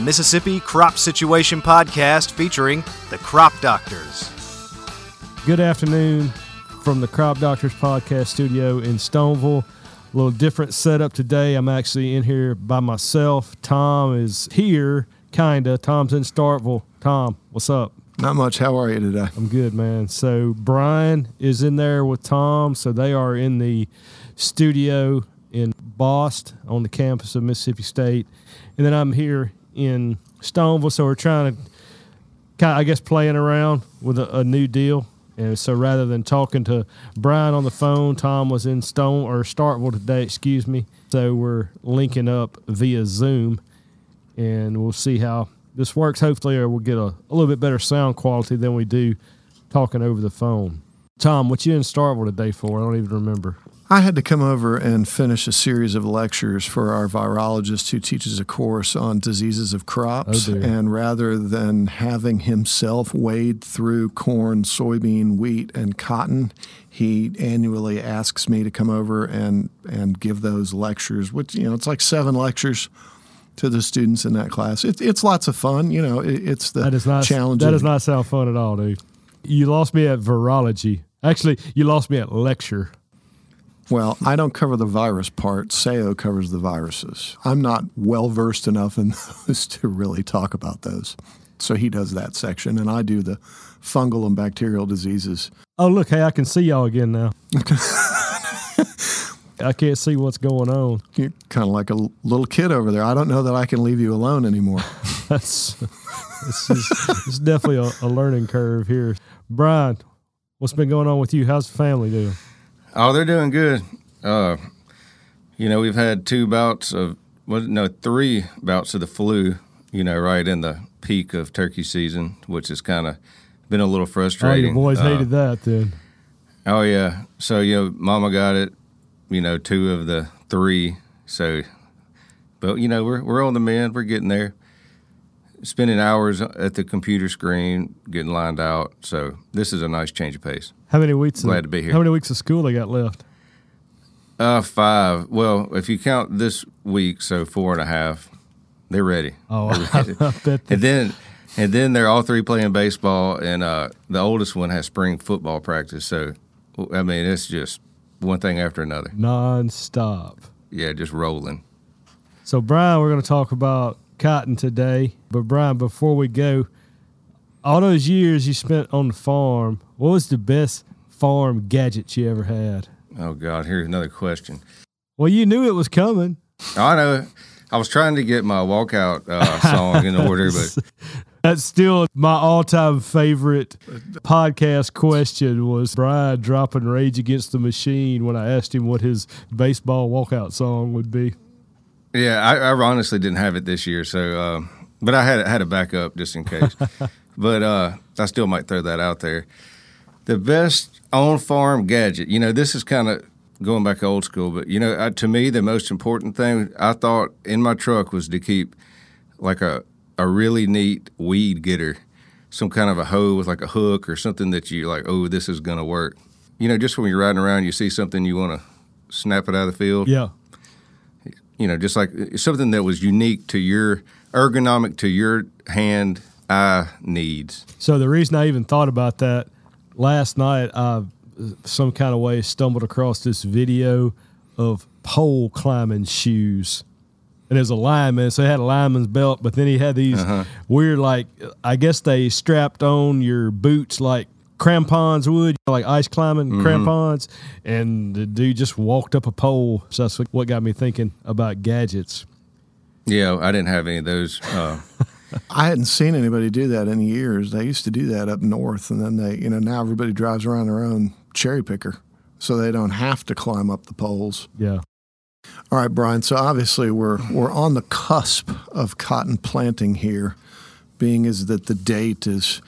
the Mississippi Crop Situation Podcast featuring the Crop Doctors. Good afternoon from the Crop Doctors Podcast studio in Stoneville. A little different setup today. I'm actually in here by myself. Tom is here, kinda. Tom's in Starkville. Tom, what's up? Not much. How are you today? I'm good, man. So Brian is in there with Tom. So they are in the studio in Boston on the campus of Mississippi State, and then I'm here in Stoneville. So we're trying to, kind of, I guess, playing around with a, a new deal. And so rather than talking to Brian on the phone, Tom was in Stone or Starkville today, excuse me. So we're linking up via Zoom, and we'll see how this works. Hopefully, or we'll get a, a little bit better sound quality than we do talking over the phone. Tom, what you in Starkville today for? I don't even remember. I had to come over and finish a series of lectures for our virologist who teaches a course on diseases of crops. Oh, and rather than having himself wade through corn, soybean, wheat, and cotton, he annually asks me to come over and, and give those lectures, which, you know, it's like seven lectures to the students in that class. It, it's lots of fun. You know, it, it's the That is not challenge. That does not sound fun at all, dude. You lost me at virology. Actually, you lost me at lecture. Well, I don't cover the virus part. Sead covers the viruses. I'm not well versed enough in those to really talk about those. So he does that section, and I do the fungal and bacterial diseases. Oh, look, hey, I can see y'all again now. I can't see what's going on. You're kind of like a little kid over there. I don't know that I can leave you alone anymore. That's this is it's definitely a, a learning curve here. Brian, what's been going on with you? How's the family doing? Oh, they're doing good. Uh, you know, we've had two bouts of, well, no, three bouts of the flu. You know, right in the peak of turkey season, which has kind of been a little frustrating. Oh, your boys Uh, hated that then. Oh yeah. So you know, Mama got it. You know, two of the three. So, but you know, we're we're on the mend. We're getting there. Spending hours at the computer screen, getting lined out. So this is a nice change of pace. How many weeks? glad of, to be here. How many weeks of school they got left? Uh, five. Well, if you count this week, so four and a half. They're ready. Oh, I, bet. And then, and then they're all three playing baseball, and uh, the oldest one has spring football practice. So, I mean, it's just one thing after another. nonstop. Yeah, just rolling. So, Brian, we're going to talk about cotton today. But, Brian, before we go, all those years you spent on the farm, what was the best farm gadget you ever had? Oh God, here's another question. Well, you knew it was coming. I know. I was trying to get my walkout uh, song in order, but That's still my all-time favorite podcast question was Brian dropping Rage Against the Machine when I asked him what his baseball walkout song would be. Yeah, I, I honestly didn't have it this year. So, uh, but I had had a backup just in case. but uh, I still might throw that out there. The best on farm gadget. You know, this is kind of going back old school, but you know, uh, to me, the most important thing I thought in my truck was to keep like a a really neat weed getter, some kind of a hoe with like a hook or something that you like. Oh, this is gonna work. You know, just when you're riding around, you see something you want to snap it out of the field Yeah. You know, just like eh, something that was unique to your ergonomic to your hand eye needs. So the reason I even thought about that last night, I uh, some kind of way stumbled across this video of pole climbing shoes. And there's a lineman, so he had a lineman's belt, but then he had these uh-huh. weird, like I guess they strapped on your boots like crampons would, like ice climbing crampons, and the dude just walked up a pole. So that's what got me thinking about gadgets. Yeah, I didn't have any of those. Uh, I hadn't seen anybody do that in years. They used to do that up north, and then they, you know, now everybody drives around their own cherry picker, so they don't have to climb up the poles. Yeah. All right, Brian. So obviously we're we're on the cusp of cotton planting here, being is that the date is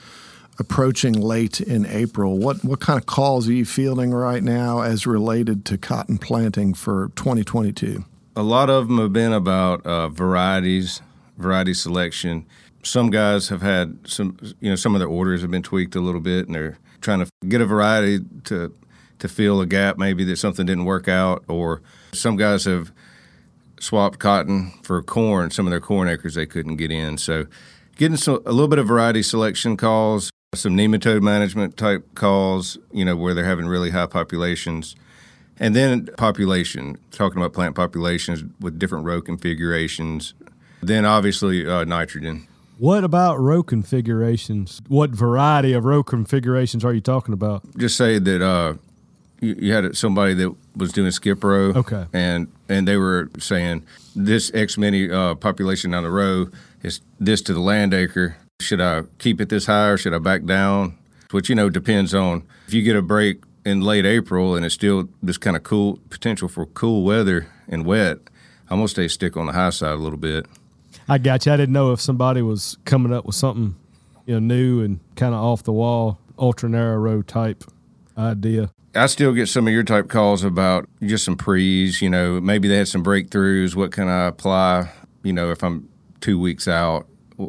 approaching late in April. What what kind of calls are you fielding right now as related to cotton planting for 2022? a lot of them have been about uh, varieties, variety selection. Some guys have had some, you know, some of their orders have been tweaked a little bit, and they're trying to get a variety to to fill a gap maybe that something didn't work out, or some guys have swapped cotton for corn. Some of their corn acres they couldn't get in. So getting some, a little bit of variety selection calls, some nematode management type calls, you know, where they're having really high populations. And then population, talking about plant populations with different row configurations. Then obviously uh, nitrogen. What about row configurations? What variety of row configurations are you talking about? Just say that uh, you, you had somebody that was doing skip row. Okay. And and they were saying this X many uh, population on the row is this to the land acre. Should I keep it this high or should I back down? Which you know depends on if you get a break in late April and it's still this kind of cool potential for cool weather and wet. I'm gonna stay stick on the high side a little bit. I got you. I didn't know if somebody was coming up with something you know new and kind of off the wall, ultra narrow row type idea. I still get some of your type calls about just some pre's, you know, maybe they had some breakthroughs. What can I apply? You know, if I'm two weeks out,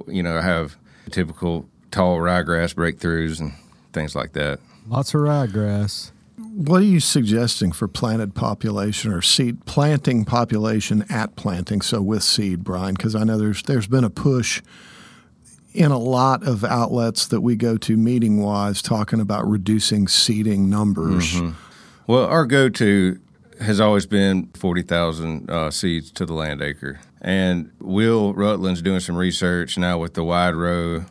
you know, I have typical tall ryegrass breakthroughs and things like that. Lots of ryegrass. What are you suggesting for planted population or seed planting population at planting? So with seed, Brian, because I know there's there's been a push in a lot of outlets that we go to meeting wise talking about reducing seeding numbers. Mm-hmm. Well, our go to has always been 40,000 uh, seeds to the land acre. And Will Rutland's doing some research now with the wide row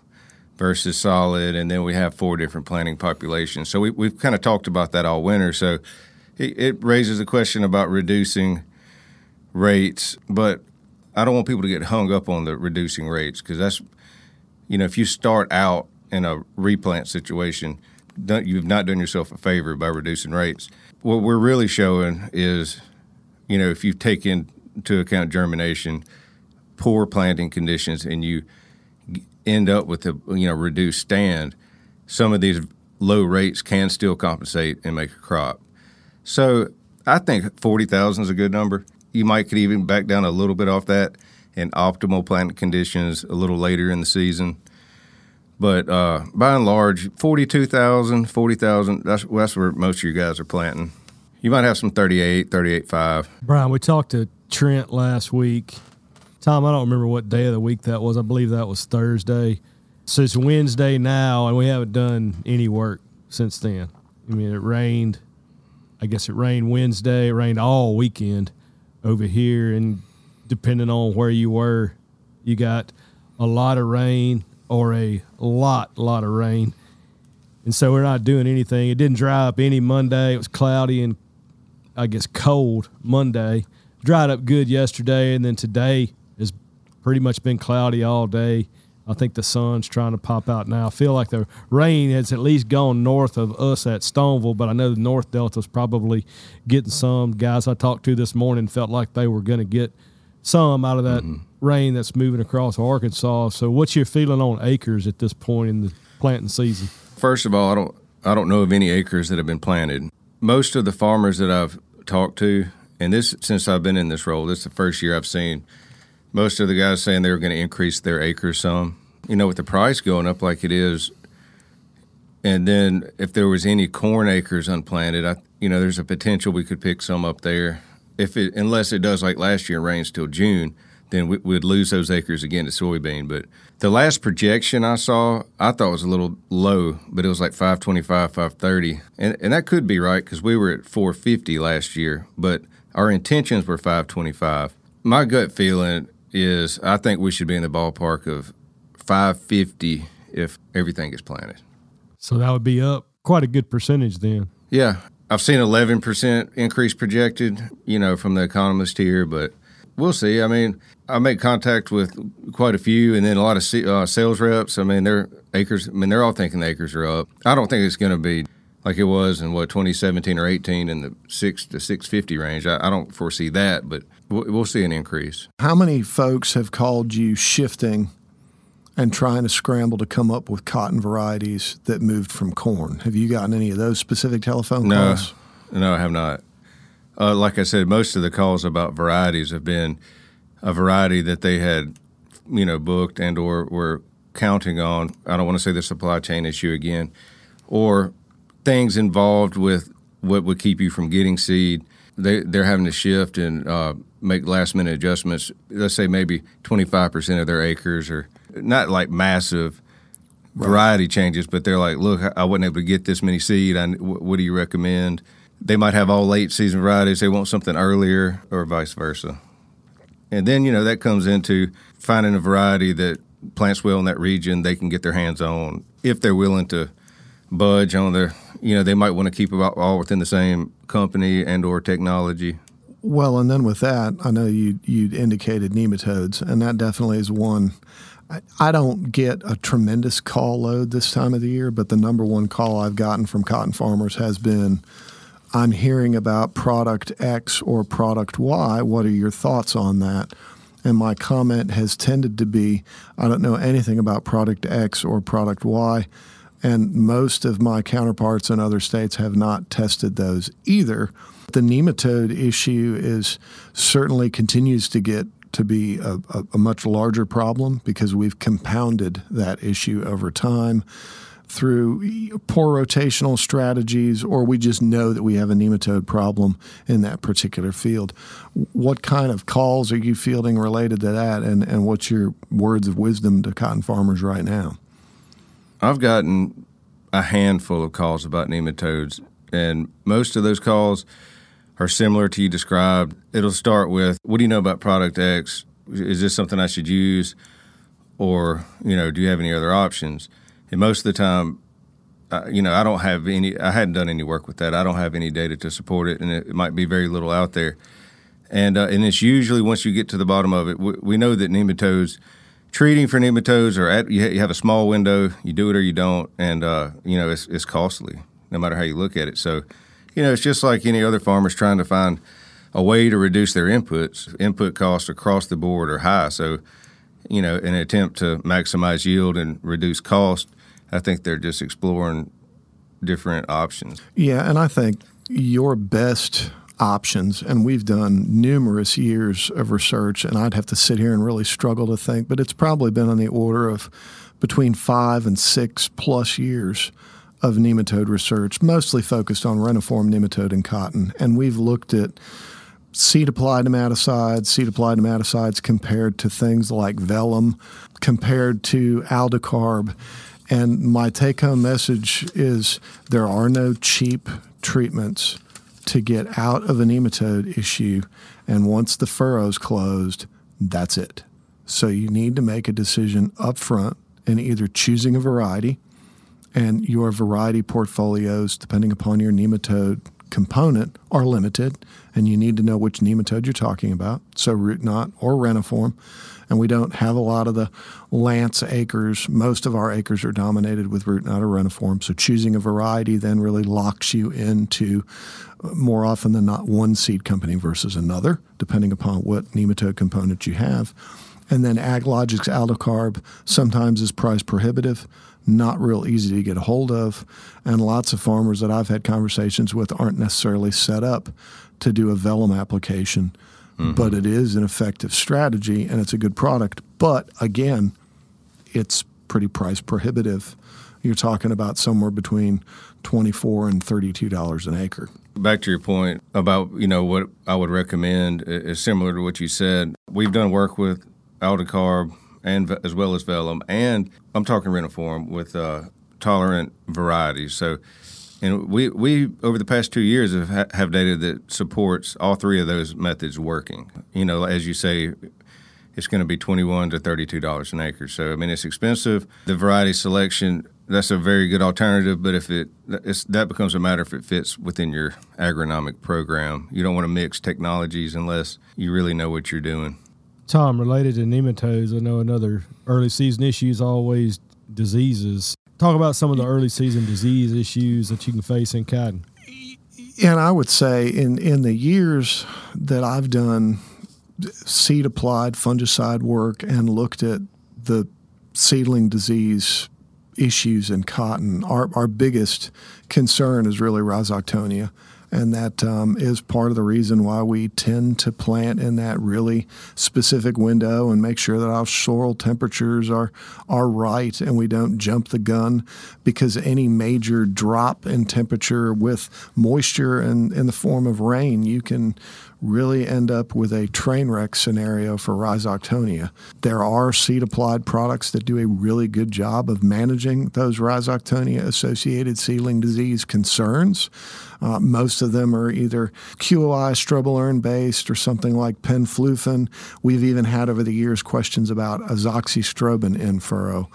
versus solid, and then we have four different planting populations. So we, we've kind of talked about that all winter. So it, it raises a question about reducing rates, but I don't want people to get hung up on the reducing rates because that's you know, if you start out in a replant situation, you've not done yourself a favor by reducing rates. What we're really showing is, you know, if you take into account germination, poor planting conditions, and you end up with a you know reduced stand, some of these low rates can still compensate and make a crop. So I think forty thousand is a good number. You might could even back down a little bit off that in optimal plant conditions a little later in the season. But uh, by and large, 42,000, 40,000, that's, that's where most of you guys are planting. You might have some 38, 38.5. Brian, we talked to Trent last week. Tom, I don't remember what day of the week that was. I believe that was Thursday. So it's Wednesday now, and we haven't done any work since then. I mean, it rained. I guess it rained Wednesday. It rained all weekend over here, and depending on where you were, you got a lot of rain or a lot, lot of rain. And so we're not doing anything. It didn't dry up any Monday. It was cloudy and I guess cold Monday. Dried up good yesterday, and then today has pretty much been cloudy all day. I think the sun's trying to pop out now. I feel like the rain has at least gone north of us at Stoneville, but I know the North Delta's probably getting some. Guys I talked to this morning felt like they were going to get – some out of that mm-hmm. rain that's moving across Arkansas. So, what's your feeling on acres at this point in the planting season? First of all, I don't I don't know of any acres that have been planted. Most of the farmers that I've talked to, and this since I've been in this role, this is the first year I've seen most of the guys saying they were going to increase their acres some. You know, with the price going up like it is, and then if there was any corn acres unplanted, I you know there's a potential we could pick some up there if it unless it does like last year rains till June, then we, would lose those acres again to soybean. But the last projection I saw, I thought was a little low, but it was like 525, 530, and and that could be right because we were at 450 last year, but our intentions were 525. My gut feeling is I think we should be in the ballpark of 550 if everything is planted. So that would be up quite a good percentage then. Yeah, I've seen 11% increase projected, you know, from the economist here, but we'll see. I mean, I make contact with quite a few, and then a lot of uh, sales reps. I mean, their acres. I mean, they're all thinking the acres are up. I don't think it's going to be like it was in what 2017 or 18 in the six to 650 range. I, I don't foresee that, but we'll, we'll see an increase. How many folks have called you shifting and trying to scramble to come up with cotton varieties that moved from corn. Have you gotten any of those specific telephone no, calls? No, I have not. Uh, like I said, most of the calls about varieties have been a variety that they had, you know, booked and or were counting on. I don't want to say the supply chain issue again, or things involved with what would keep you from getting seed. They they're having to shift and uh, make last minute adjustments. Let's say maybe 25% of their acres or not like massive variety changes, but they're like, look, I wasn't able to get this many seed. I, what do you recommend? They might have all late season varieties. They want something earlier or vice versa. And then, you know, that comes into finding a variety that plants well in that region they can get their hands on if they're willing to budge on their, you know, they might want to keep about all within the same company and or technology. Well, and then with that, I know you you indicated nematodes, and that definitely is one. I, don't get a tremendous call load this time of the year, but the number one call I've gotten from cotton farmers has been, "I'm hearing about product X or product Y. What are your thoughts on that?" And my comment has tended to be, "I don't know anything about product X or product Y." And most of my counterparts in other states have not tested those either. The nematode issue is certainly continues to get to be a, a, a much larger problem because we've compounded that issue over time through poor rotational strategies, or we just know that we have a nematode problem in that particular field. What kind of calls are you fielding related to that, and, and what's your words of wisdom to cotton farmers right now? I've gotten a handful of calls about nematodes, and most of those calls are similar to you described. It'll start with, "What do you know about product X? Is this something I should use?" Or, you know, do you have any other options? And most of the time, uh, you know, I don't have any. I hadn't done any work with that. I don't have any data to support it, and it, it might be very little out there. And uh, and it's usually once you get to the bottom of it, we, we know that nematodes treating for nematodes or at, you have a small window, you do it or you don't, and uh, you know it's, it's costly no matter how you look at it. So, you know, it's just like any other farmers trying to find a way to reduce their inputs. Input costs across the board are high, so you know, in an attempt to maximize yield and reduce cost, I think they're just exploring different options. Yeah, and I think your best options, and we've done numerous years of research, and I'd have to sit here and really struggle to think, but it's probably been on the order of between five and six plus years of nematode research, mostly focused on reniform nematode and cotton. And we've looked at seed applied nematicides, seed applied nematicides compared to things like Velum, compared to aldicarb. And my take home message is there are no cheap treatments to get out of a nematode issue. And once the furrow's closed, that's it. So you need to make a decision up front in either choosing a variety and your variety portfolios, depending upon your nematode component, are limited, and you need to know which nematode you're talking about. So root knot or reniform and we don't have a lot of the lance acres. Most of our acres are dominated with root knot or reniform. So choosing a variety then really locks you into uh, more often than not one seed company versus another, depending upon what nematode component you have. And then AgLogic's aldicarb sometimes is price prohibitive, not real easy to get a hold of. And lots of farmers that I've had conversations with aren't necessarily set up to do a Velum application mm-hmm. but it is an effective strategy and it's a good product. But again, it's pretty price prohibitive. You're talking about somewhere between twenty-four and thirty-two dollars an acre. Back to your point about you know what I would recommend is similar to what you said. We've done work with aldicarb and as well as Velum, and I'm talking reniform with uh, tolerant varieties. So and we, we over the past two years have, have data that supports all three of those methods working. You know, as you say, it's going to be twenty-one to thirty-two dollars an acre. So I mean, it's expensive. The variety selection that's a very good alternative. But if it that becomes a matter if it fits within your agronomic program, you don't want to mix technologies unless you really know what you're doing. Tom, related to nematodes, I know another early season issue is always diseases talk about some of the early season disease issues that you can face in cotton. And I would say in in the years that I've done seed applied fungicide work and looked at the seedling disease issues in cotton, our, our biggest concern is really rhizoctonia and that um, is part of the reason why we tend to plant in that really specific window and make sure that our soil temperatures are are right and we don't jump the gun because any major drop in temperature with moisture and in the form of rain you can really end up with a train wreck scenario for Rhizoctonia. There are seed applied products that do a really good job of managing those Rhizoctonia associated seedling disease concerns. Uh, most of them are either QOI strobilurin based or something like penflufen. We've even had over the years questions about azoxystrobin in furrow.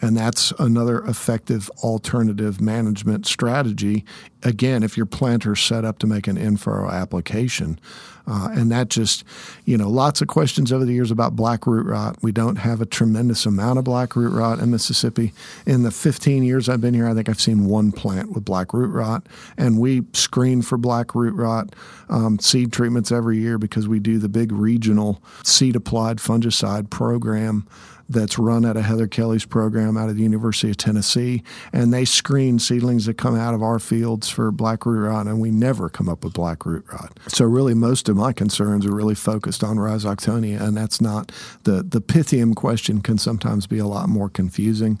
And that's another effective alternative management strategy. Again, if your planter's set up to make an in furrow application. Uh, and that just, you know, lots of questions over the years about black root rot. We don't have a tremendous amount of black root rot in Mississippi. In the 15 years I've been here, I think I've seen one plant with black root rot. And we screen for black root rot um, seed treatments every year because we do the big regional seed applied fungicide program that's run out of Heather Kelly's program out of the University of Tennessee, and they screen seedlings that come out of our fields for black root rot, and we never come up with black root rot. So really, most of my concerns are really focused on rhizoctonia, and that's not the the pythium question can sometimes be a lot more confusing.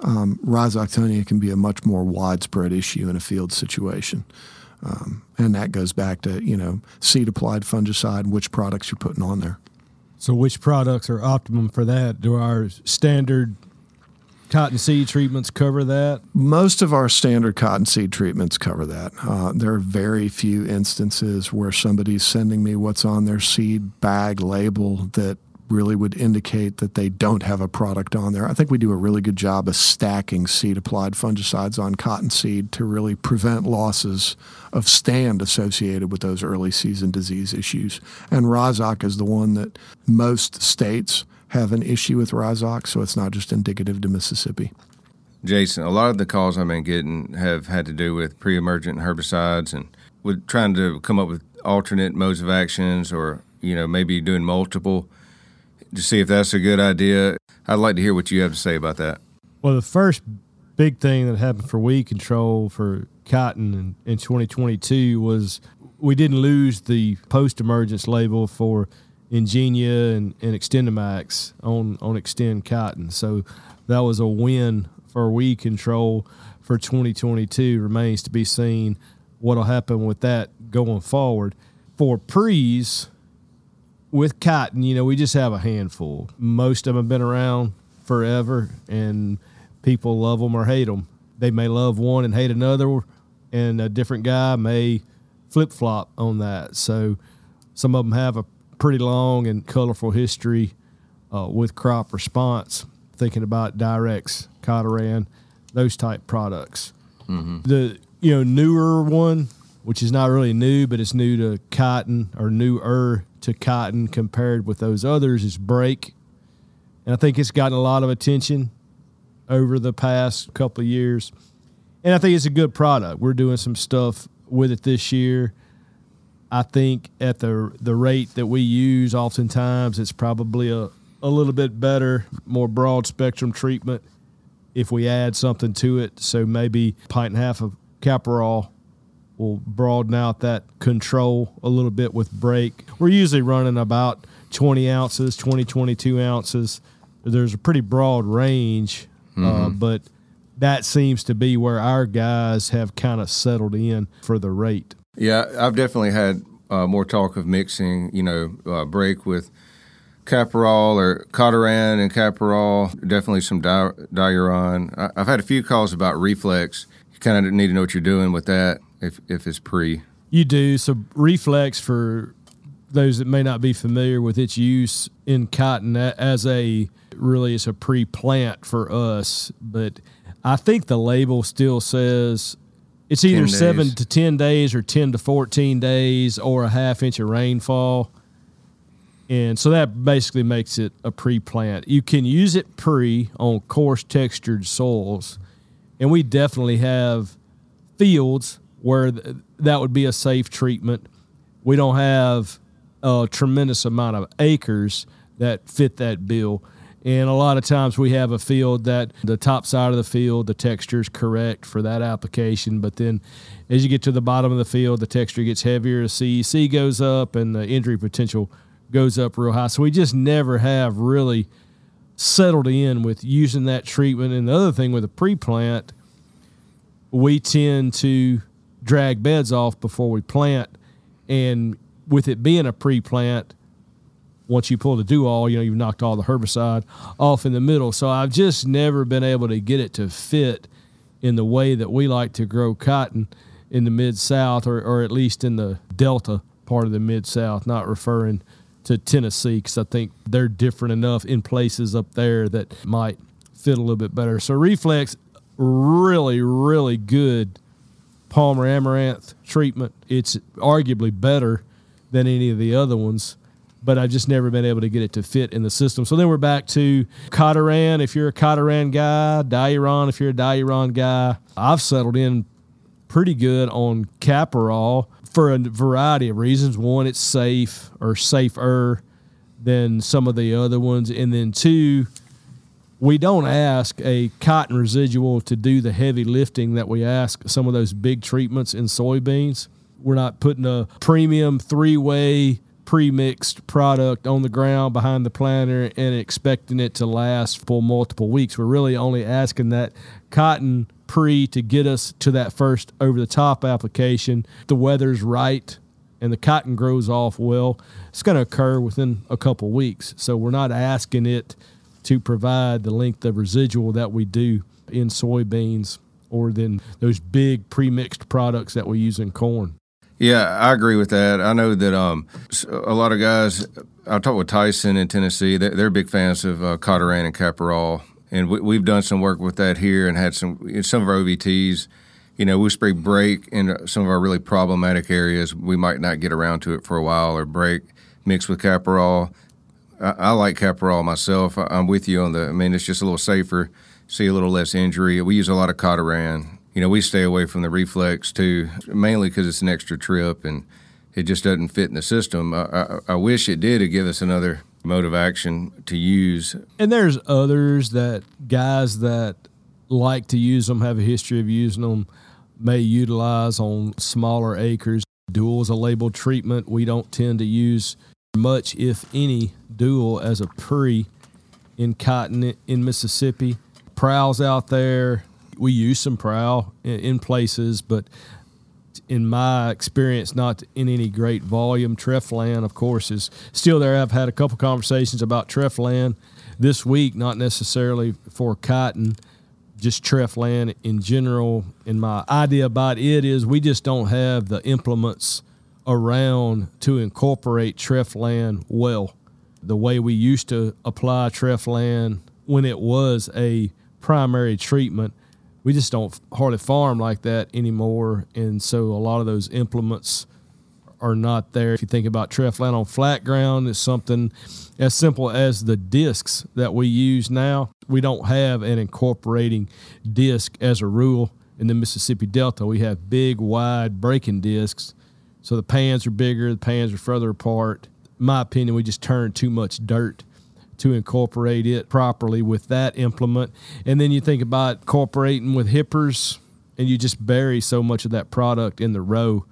Um, rhizoctonia can be a much more widespread issue in a field situation. Um, and that goes back to you know seed applied fungicide, which products you're putting on there. So, which products are optimum for that? Do our standard cotton seed treatments cover that? Most of our standard cotton seed treatments cover that. Uh, there are very few instances where somebody's sending me what's on their seed bag label that really would indicate that they don't have a product on there. I think we do a really good job of stacking seed applied fungicides on cottonseed to really prevent losses of stand associated with those early season disease issues. And Rhizoc is the one that most states have an issue with Rhizoc, so it's not just indicative to Mississippi. Jason, a lot of the calls I've been getting have had to do with pre-emergent herbicides and with trying to come up with alternate modes of actions or you know maybe doing multiple to see if that's a good idea. I'd like to hear what you have to say about that. Well, the first big thing that happened for weed control for cotton in, in 2022 was we didn't lose the post emergence label for Engenia and, and XtendiMax on, on Xtend Cotton. So that was a win for weed control for 2022. Remains to be seen what'll happen with that going forward. For pre's, with cotton, you know, we just have a handful. Most of them have been around forever, and people love them or hate them. They may love one and hate another, and a different guy may flip flop on that. So some of them have a pretty long and colorful history uh, with crop response. Thinking about Direx, Cotoran, those type products. Mm-hmm. The you know newer one, which is not really new, but it's new to cotton or newer to cotton compared with those others is Brake. And I think it's gotten a lot of attention over the past couple years. And I think it's a good product. We're doing some stuff with it this year. I think at the the rate that we use, oftentimes it's probably a, a little bit better, more broad spectrum treatment if we add something to it. So maybe pint and a half of Caparol will broaden out that control a little bit with Brake. We're usually running about 20 ounces, 20, 22 ounces. There's a pretty broad range, uh, mm-hmm. uh, but that seems to be where our guys have kind of settled in for the rate. Yeah, I've definitely had uh, more talk of mixing, you know, uh, Brake with Caparol or Cotoran and Caparol, definitely some di- Diuron. I've had a few calls about reflex. You kind of need to know what you're doing with that if if it's pre. You do so. Reflex for those that may not be familiar with its use in cotton as a really it's a pre-plant for us, but I think the label still says it's either seven to ten days or ten to fourteen days or a half inch of rainfall. And so that basically makes it a pre-plant. You can use it pre on coarse textured soils, and we definitely have fields where th- that would be a safe treatment. We don't have a tremendous amount of acres that fit that bill. And a lot of times we have a field that the top side of the field, the texture is correct for that application. But then as you get to the bottom of the field, the texture gets heavier, the CEC goes up, and the injury potential goes up real high. So we just never have really settled in with using that treatment. And the other thing with a pre plant, we tend to drag beds off before we plant. And with it being a pre-plant, once you pull the do all, you know, you've knocked all the herbicide off in the middle. So I've just never been able to get it to fit in the way that we like to grow cotton in the mid south or, or at least in the delta part of the mid south, not referring to Tennessee because I think they're different enough in places up there that might fit a little bit better. So Reflex, really, really good Palmer amaranth treatment. It's arguably better than any of the other ones, but I've just never been able to get it to fit in the system. So then we're back to Cotoran if you're a Cotoran guy, Diuron if you're a Diuron guy. I've settled in pretty good on Caparol for a variety of reasons. One, it's safe or safer than some of the other ones, and then two, we don't ask a cotton residual to do the heavy lifting that we ask some of those big treatments in soybeans. We're not putting a premium three way pre-mixed product on the ground behind the planter and expecting it to last for multiple weeks. We're really only asking that cotton pre to get us to that first over the top application. The weather's right and the cotton grows off well. It's going to occur within a couple weeks. So we're not asking it to provide the length of residual that we do in soybeans or then those big pre-mixed products that we use in corn. Yeah, I agree with that. I know that um, a lot of guys. I talked with Tyson in Tennessee. They're, they're big fans of uh, Cotoran and Caparol, and we, have done some work with that here and had some some of our OVTs. You know, we spray Brake in some of our really problematic areas. We might not get around to it for a while, or Brake mixed with Caparol. I, I like Caparol myself. I, am with you on the. I mean, it's just a little safer, see a little less injury. We use a lot of Cotoran. You know, we stay away from the reflex too, mainly because it's an extra trip and it just doesn't fit in the system. I, I, I wish it did to give us another mode of action to use. And there's others that guys that like to use them, have a history of using them, may utilize on smaller acres. Dual is a labeled treatment. We don't tend to use much, if any, dual as a pre in cotton in Mississippi. Prowls out there. We use some prowl in places, but in my experience, not in any great volume. Treflan, of course, is still there. I've had a couple conversations about Treflan this week, not necessarily for cotton, just Treflan in general. And my idea about it is we just don't have the implements around to incorporate Treflan well. The way we used to apply Treflan when it was a primary treatment we just don't hardly farm like that anymore. And so a lot of those implements are not there. If you think about Treflan on flat ground, it's something as simple as the discs that we use now. We don't have an incorporating disc as a rule in the Mississippi Delta. We have big, wide breaking discs. So the pans are bigger, the pans are further apart. In my opinion, we just turn too much dirt to incorporate it properly with that implement. And then you think about incorporating with hippers and you just bury so much of that product in the row.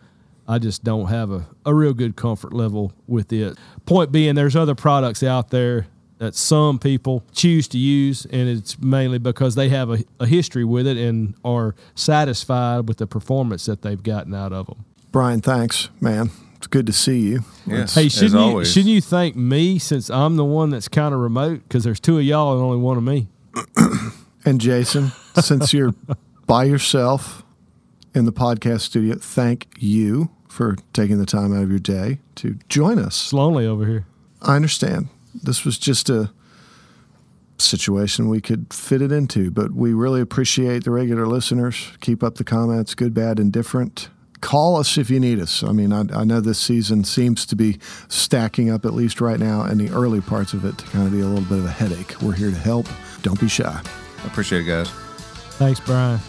I just don't have a, a real good comfort level with it. Point being, there's other products out there that some people choose to use, and it's mainly because they have a, a history with it and are satisfied with the performance that they've gotten out of them. Brian, thanks, man. It's good to see you. Yes, hey, shouldn't you, shouldn't you thank me since I'm the one that's kind of remote? Because there's two of y'all and only one of me. and Jason, since you're by yourself in the podcast studio, thank you for taking the time out of your day to join us. It's lonely over here. I understand. This was just a situation we could fit it into, but we really appreciate the regular listeners. Keep up the comments, good, bad, indifferent call us if you need us. I mean, I, I, know this season seems to be stacking up, at least right now, and the early parts of it to kind of be a little bit of a headache. We're here to help. Don't be shy. I appreciate it, guys. Thanks, Brian.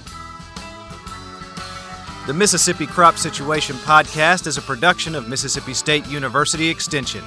The Mississippi Crop Situation Podcast is a production of Mississippi State University Extension.